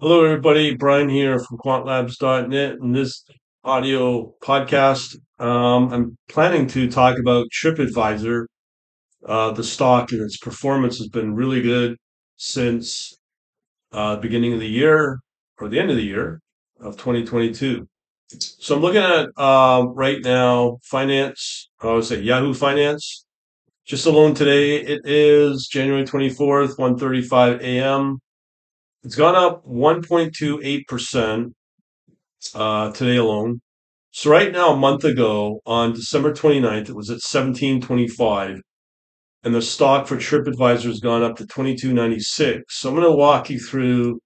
Hello, everybody. Brian here from quantlabs.net. In this audio podcast, um, I'm planning to talk about TripAdvisor. Uh, the stock and its performance has been really good since uh, the beginning of the year or the end of the year of 2022. So I'm looking at um, right now finance. I would say Yahoo Finance. Just alone today, it is January 24th, 1:35 a.m. It's gone up 1.28% uh, today alone. So right now, a month ago, on December 29th, it was at 1725, and the stock for TripAdvisor has gone up to 2296. So I'm going to walk you through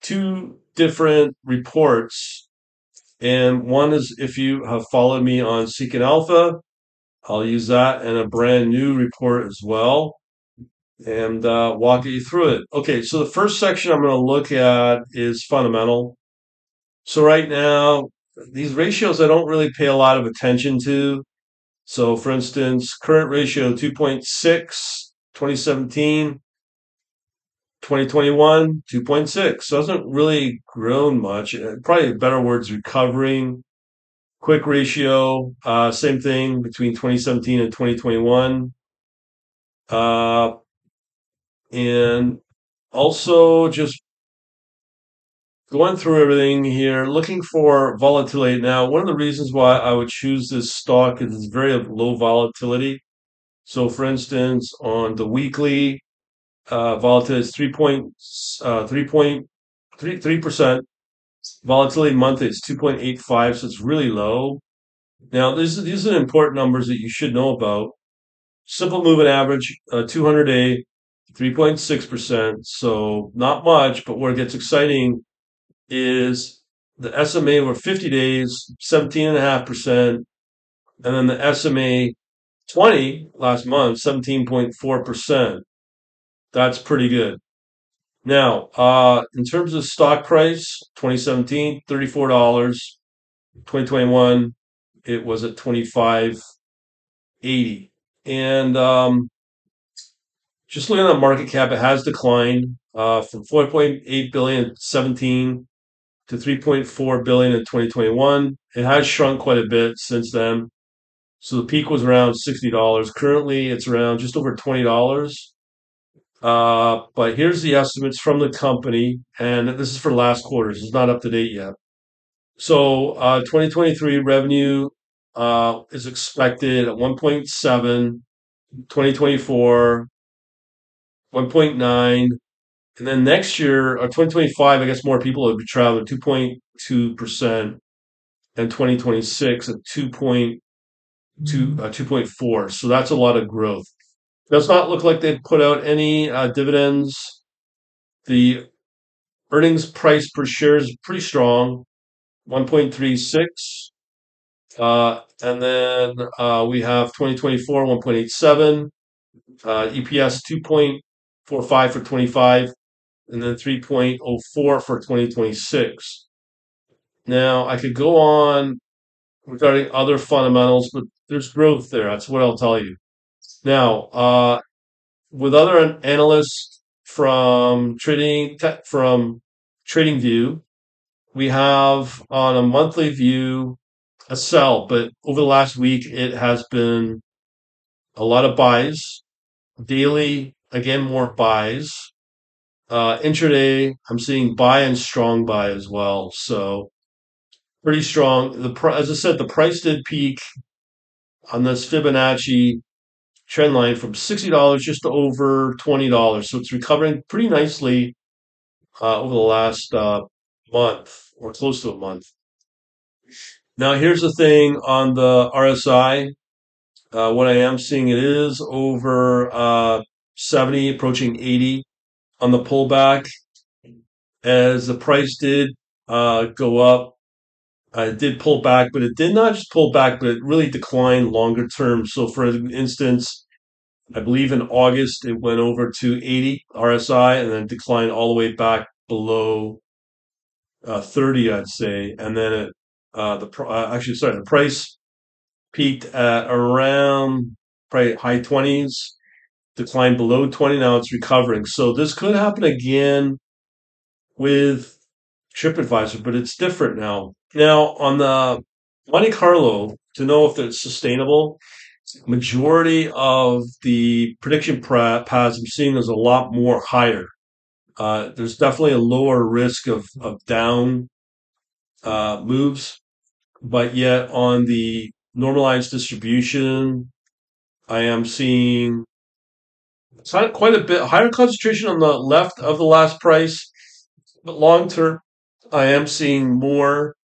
two different reports. And one is if you have followed me on Seeking Alpha, I'll use that and a brand new report as well and uh, walk you through it. Okay, so the first section I'm going to look at is fundamental. So right now, these ratios I don't really pay a lot of attention to. So for instance, current ratio 2.6, 2017, 2021, 2.6. So hasn't really grown much. Uh, Probably better words, recovering. Quick ratio, uh, same thing between 2017 and 2021. Uh, and also just going through everything here, looking for volatility. Now, one of the reasons why I would choose this stock is it's very low volatility. So, for instance, on the weekly, uh, volatility is 3.3 uh, 3.3 percent. Volatility monthly is 2.85, so it's really low. Now, these these are important numbers that you should know about. Simple moving average, uh, 200 day, 3.6%. So not much, but where it gets exciting is the SMA over 50 days, 17.5%. And then the SMA 20 last month, 17.4%. That's pretty good. Now, uh, in terms of stock price, 2017, $34. 2021, it was at 25.80. And um, just looking at market cap, it has declined uh, from 4.8 billion in 17 to 3.4 billion in 2021. It has shrunk quite a bit since then. So the peak was around $60. Currently, it's around just over $20. Uh, but here's the estimates from the company, and this is for last quarters. It's not up to date yet. So uh, 2023 revenue uh, is expected at 1.7, 2024 1.9. And then next year, or 2025, I guess more people will be traveling 2.2%, and 2026 at 2.2, uh, 2.4. So that's a lot of growth. Does not look like they've put out any uh, dividends. The earnings price per share is pretty strong, 1.36. Uh, and then uh, we have 2024, 1.87. Uh, EPS 2 four five for 25, and then 3.04 for 2026. Now, I could go on regarding other fundamentals, but there's growth there. That's what I'll tell you. Now, uh, with other analysts from trading from Trading View, we have on a monthly view a sell, but over the last week it has been a lot of buys. Daily again more buys. Uh, intraday, I'm seeing buy and strong buy as well. So pretty strong. The as I said, the price did peak on this Fibonacci trend line from sixty dollars just to over twenty dollars. So it's recovering pretty nicely uh, over the last uh, month or close to a month. Now here's the thing on the RSI. Uh, what I am seeing it is over uh, 70, approaching 80 on the pullback. As the price did uh, go up, it did pull back, but it did not just pull back, but it really declined longer term. So, for instance, I believe in August it went over to 80 RSI and then declined all the way back below uh, 30, I'd say. And then it, uh, the uh, actually, sorry, the price peaked at around probably high 20s declined below 20. Now it's recovering. So this could happen again with TripAdvisor, but it's different now. Now on the Monte Carlo, to know if it's sustainable, majority of the prediction paths I'm seeing is a lot more higher. Uh, there's definitely a lower risk of, of down uh, moves, but yet on the normalized distribution, I am seeing quite a bit higher concentration on the left of the last price, but long term, I am seeing more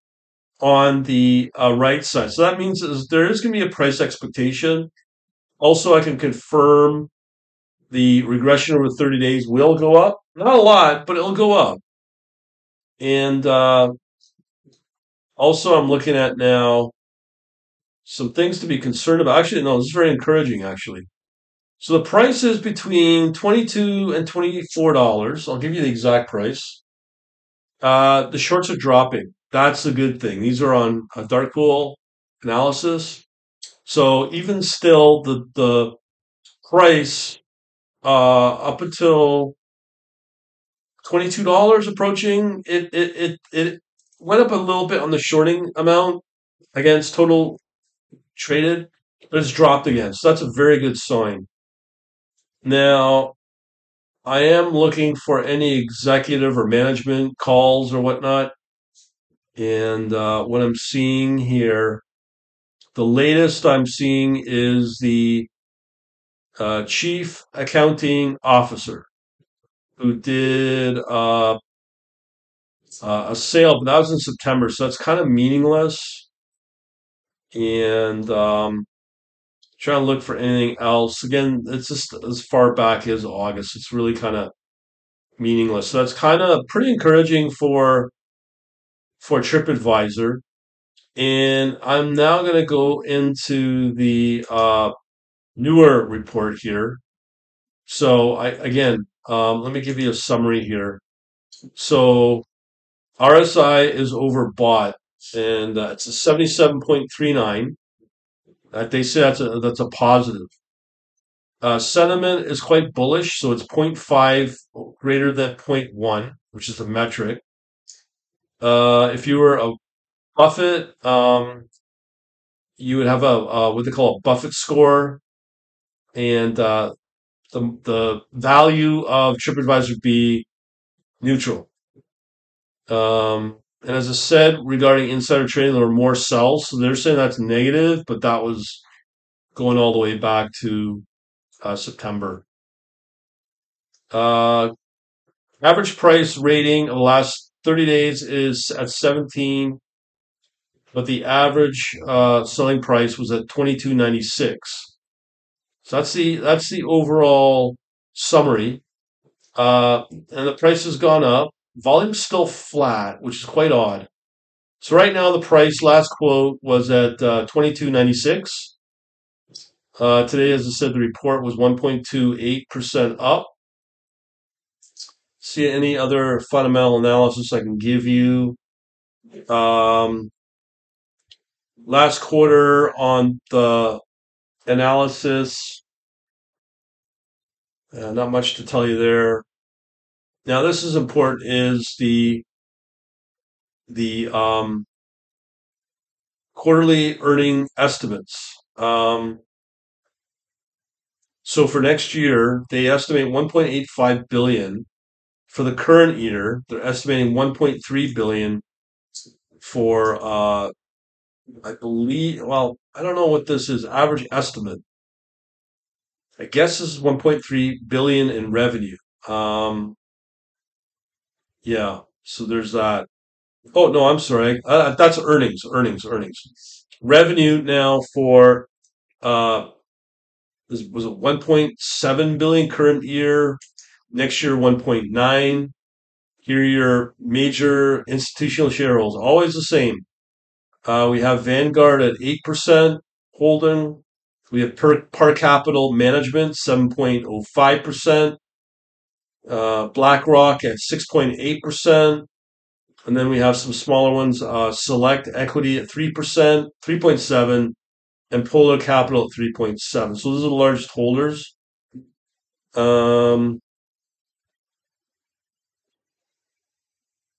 on the uh, right side. So that means there is going to be a price expectation. Also, I can confirm the regression over 30 days will go up. Not a lot, but it'll go up. And uh, also, I'm looking at now some things to be concerned about. Actually, no, this is very encouraging, actually. So the price is between 22 and $24. I'll give you the exact price. Uh, the shorts are dropping. That's a good thing. These are on a dark pool analysis. So even still, the the price uh, up until twenty two dollars approaching it, it it it went up a little bit on the shorting amount against total traded, but it's dropped again. So that's a very good sign. Now, I am looking for any executive or management calls or whatnot. And uh, what I'm seeing here, the latest I'm seeing is the uh, chief accounting officer who did uh, uh, a sale, but that was in September, so that's kind of meaningless. And um, trying to look for anything else. Again, it's just as far back as August. It's really kind of meaningless. So that's kind of pretty encouraging for for TripAdvisor. And I'm now going to go into the uh, newer report here. So I again, um, let me give you a summary here. So RSI is overbought, and uh, it's a 77.39. They say that's a that's a positive. Uh, sentiment is quite bullish, so it's 0.5 greater than 0.1, which is the metric. Uh, if you were a Buffett, um, you would have a, a what they call a Buffett score, and uh, the the value of TripAdvisor would be neutral. Um, and as I said regarding insider trading, there were more sells, so they're saying that's negative, but that was going all the way back to uh, September. Uh, average price rating of the last 30 days is at 17, but the average uh, selling price was at 22.96. So that's the that's the overall summary. Uh, and the price has gone up. Volume's still flat, which is quite odd. So right now the price last quote was at uh, 22.96. Uh, today, as I said, the report was 1.28% up. See any other fundamental analysis I can give you? Um, last quarter on the analysis, uh, not much to tell you there. Now, this is important: is the the um, quarterly earning estimates. Um, so for next year, they estimate 1.85 billion. For the current year, they're estimating 1.3 billion for uh I believe well, I don't know what this is, average estimate. I guess this is 1.3 billion in revenue. Um yeah, so there's that. Oh no, I'm sorry. Uh, that's earnings, earnings, earnings. Revenue now for uh was, it 1.7 billion current year, next year 1.9. Here your major institutional shareholders, always the same. Uh, we have Vanguard at 8% holding. We have per, Par Capital Management 7.05%. Uh, BlackRock at 6.8%. And then we have some smaller ones, uh, Select Equity at 3%, 3.7, and Polar Capital at 3.7. So those are the largest holders. Um,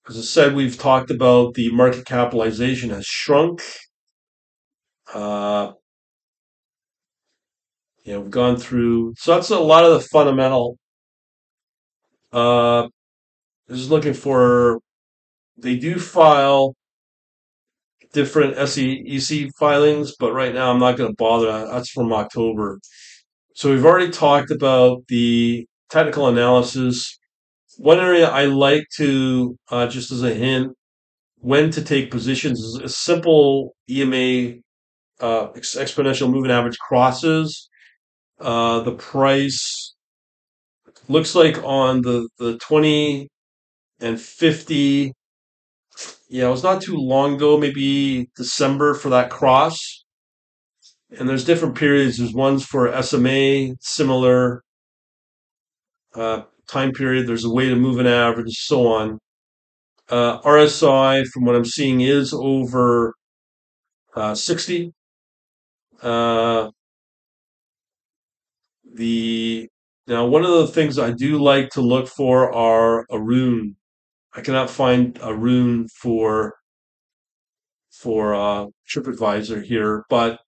as I said, we've talked about the market capitalization has shrunk. Uh, know, we've gone through, so that's a lot of the fundamental. Uh, just looking for, they do file different SEC filings, but right now I'm not going to bother. That's from October. So we've already talked about the technical analysis. One area I like to, uh, just as a hint, when to take positions is a simple EMA uh, exponential moving average crosses. Uh, the price looks like on the, the 20 and 50 yeah, it was not too long ago, maybe December for that cross. And there's different periods. There's ones for SMA, similar uh, time period. There's a way to move an average, and so on. Uh, RSI, from what I'm seeing, is over uh, 60. Uh, the now one of the things I do like to look for are Aroon I cannot find Aroon for for uh, TripAdvisor here, but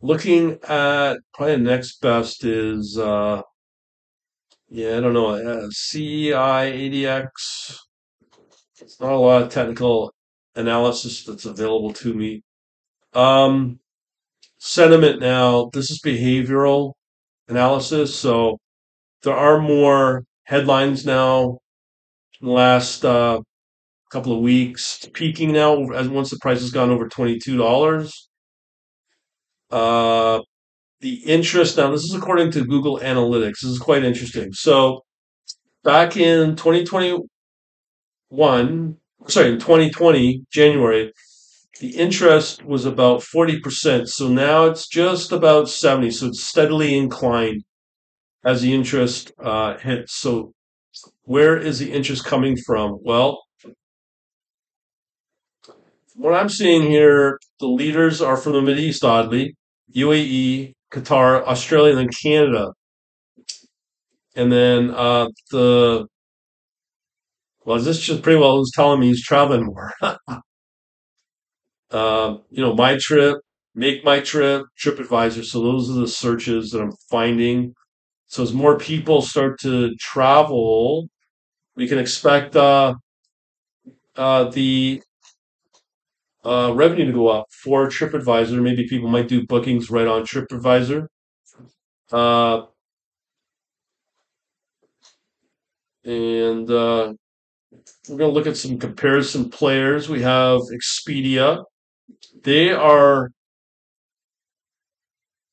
looking at probably the next best is uh, yeah, I don't know, uh, ADX. It's not a lot of technical analysis that's available to me. Um, sentiment now. This is behavioral analysis, so there are more headlines now in the last uh, couple of weeks, peaking now as once the price has gone over twenty-two dollars. Uh, the interest now. This is according to Google Analytics. This is quite interesting. So back in 2021, sorry, in 2020 January, the interest was about 40%. So now it's just about 70. So it's steadily inclined as the interest uh, hits. So where is the interest coming from? Well, what I'm seeing here, the leaders are from the Middle East, oddly, UAE, Qatar, Australia, and then Canada. And then uh, the well, this just pretty well was telling me he's traveling more. uh, you know, my trip, make my trip, TripAdvisor. So those are the searches that I'm finding. So as more people start to travel, we can expect uh, uh, the uh, revenue to go up for TripAdvisor. Maybe people might do bookings right on TripAdvisor. Uh, and uh, we're going to look at some comparison players. We have Expedia. They are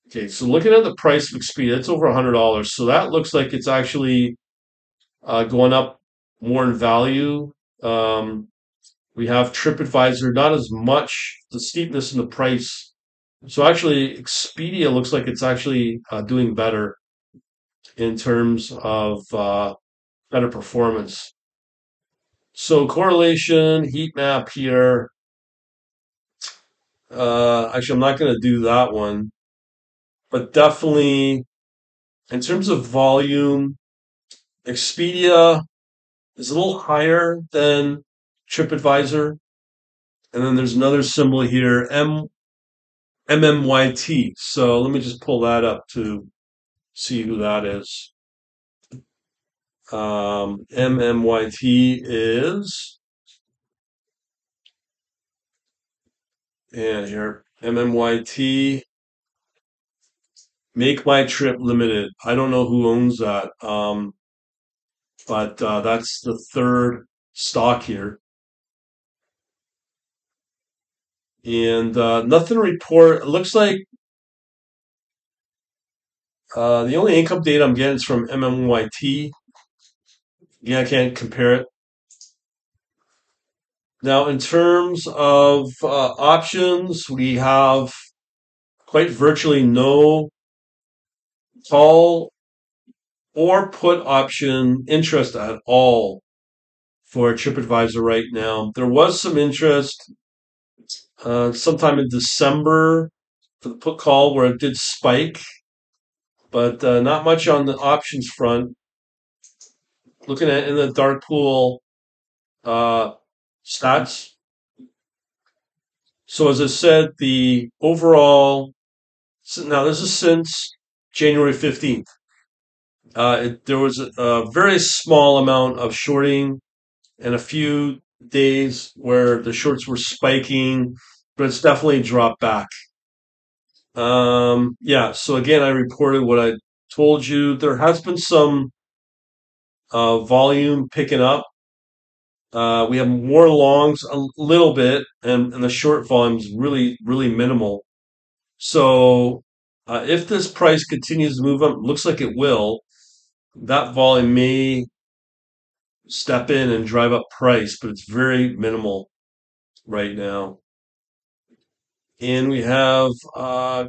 okay. So looking at the price of Expedia, it's over hundred dollars. So that looks like it's actually uh, going up more in value. Um, we have TripAdvisor, not as much the steepness in the price. So actually, Expedia looks like it's actually uh, doing better in terms of uh, better performance. So correlation heat map here. Uh, actually, I'm not going to do that one, but definitely in terms of volume, Expedia is a little higher than TripAdvisor. And then there's another symbol here, M MMYT. So let me just pull that up to see who that is. Um, MMYT is, and here, MMYT, Make My Trip Limited. I don't know who owns that. Um, but uh, that's the third stock here. And uh, nothing to report. It looks like uh, the only income data I'm getting is from MMYT. Yeah, I can't compare it. Now, in terms of uh, options, we have quite virtually no call or put option interest at all for TripAdvisor right now. There was some interest uh, sometime in December for the put call where it did spike, but uh, not much on the options front. Looking at in the dark pool, uh, stats. So as I said, the overall now this is since January 15th. Uh, it, there was a, a very small amount of shorting and a few days where the shorts were spiking, but it's definitely dropped back. Um, yeah, so again, I reported what I told you. There has been some uh, volume picking up. Uh, we have more longs a little bit, and, and the short volume is really, really minimal. So uh, if this price continues to move up, looks like it will, that volume may step in and drive up price, but it's very minimal right now. And we have uh,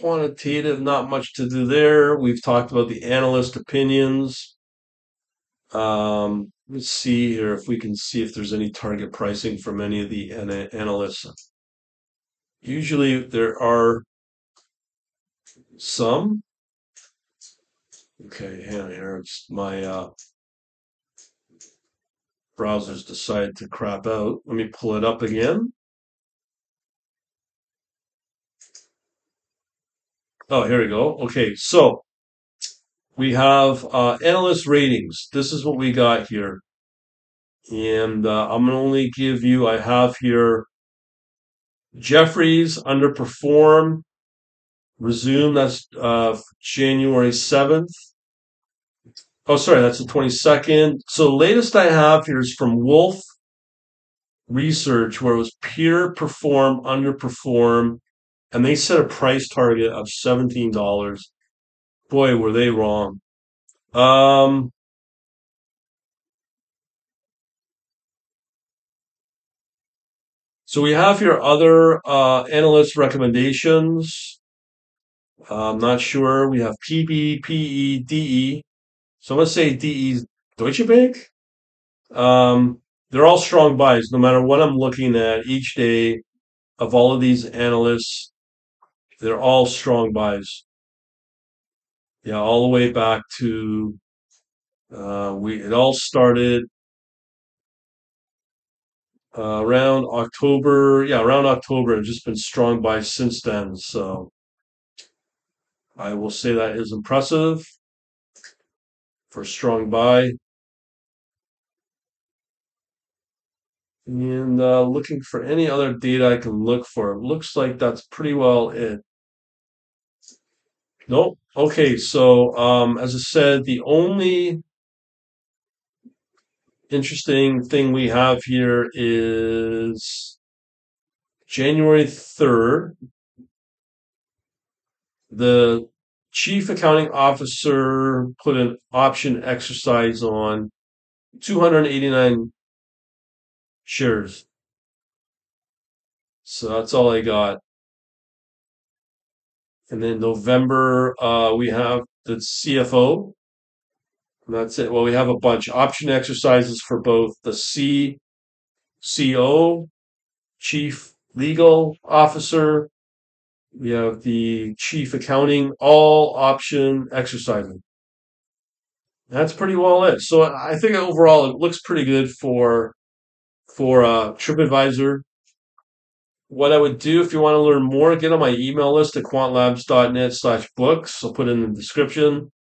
quantitative, not much to do there. We've talked about the analyst opinions. Um, let's see here if we can see if there's any target pricing from any of the ana- analysts. Usually there are some. Okay, hang on here. It's my uh, browser's decided to crap out. Let me pull it up again. Oh, here we go. Okay, so we have uh, analyst ratings. This is what we got here. And uh, I'm going to only give you, I have here Jefferies underperform, resume. That's uh, January 7th. Oh, sorry, that's the 22nd. So the latest I have here is from Wolfe Research, where it was peer perform, underperform, and they set a price target of $17. Boy, were they wrong. Um, so we have here other uh, analyst recommendations. I'm not sure. We have PB, PE, DE. So I'm going to say DE Deutsche Bank. Um, they're all strong buys, no matter what I'm looking at each day of all of these analysts. They're all strong buys. Yeah, all the way back to uh, we. It all started uh, around October. Yeah, around October, and just been strong buys since then. So I will say that is impressive for strong buy. And uh, looking for any other data I can look for. Looks like that's pretty well it. Nope. Okay, so um, as I said, the only interesting thing we have here is January 3rd. The chief accounting officer put an option exercise on 289 shares. So that's all I got. And then November, uh, we have the CFO. And that's it. Well, we have a bunch of option exercises for both the C, CO, Chief Legal Officer. We have the Chief Accounting, all option exercising. That's pretty well it. So I think overall it looks pretty good for for uh, TripAdvisor what I would do if you want to learn more, get on my email list at quantlabs.net slash books. I'll put it in the description.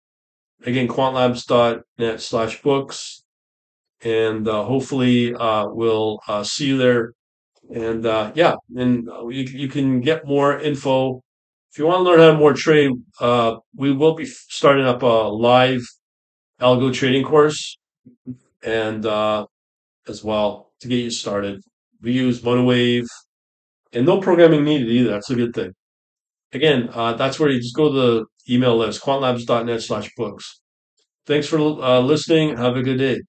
Again, quantlabs.net slash books. And uh, hopefully uh, we'll uh, see you there. And uh, yeah, and you, you can get more info. If you want to learn how to more trade, uh, we will be starting up a live algo trading course and uh, as well to get you started. We use MonoWave and no programming needed either. That's a good thing. Again, uh, that's where you just go to the email list, quantlabs.net slash books. Thanks for uh, listening. Have a good day.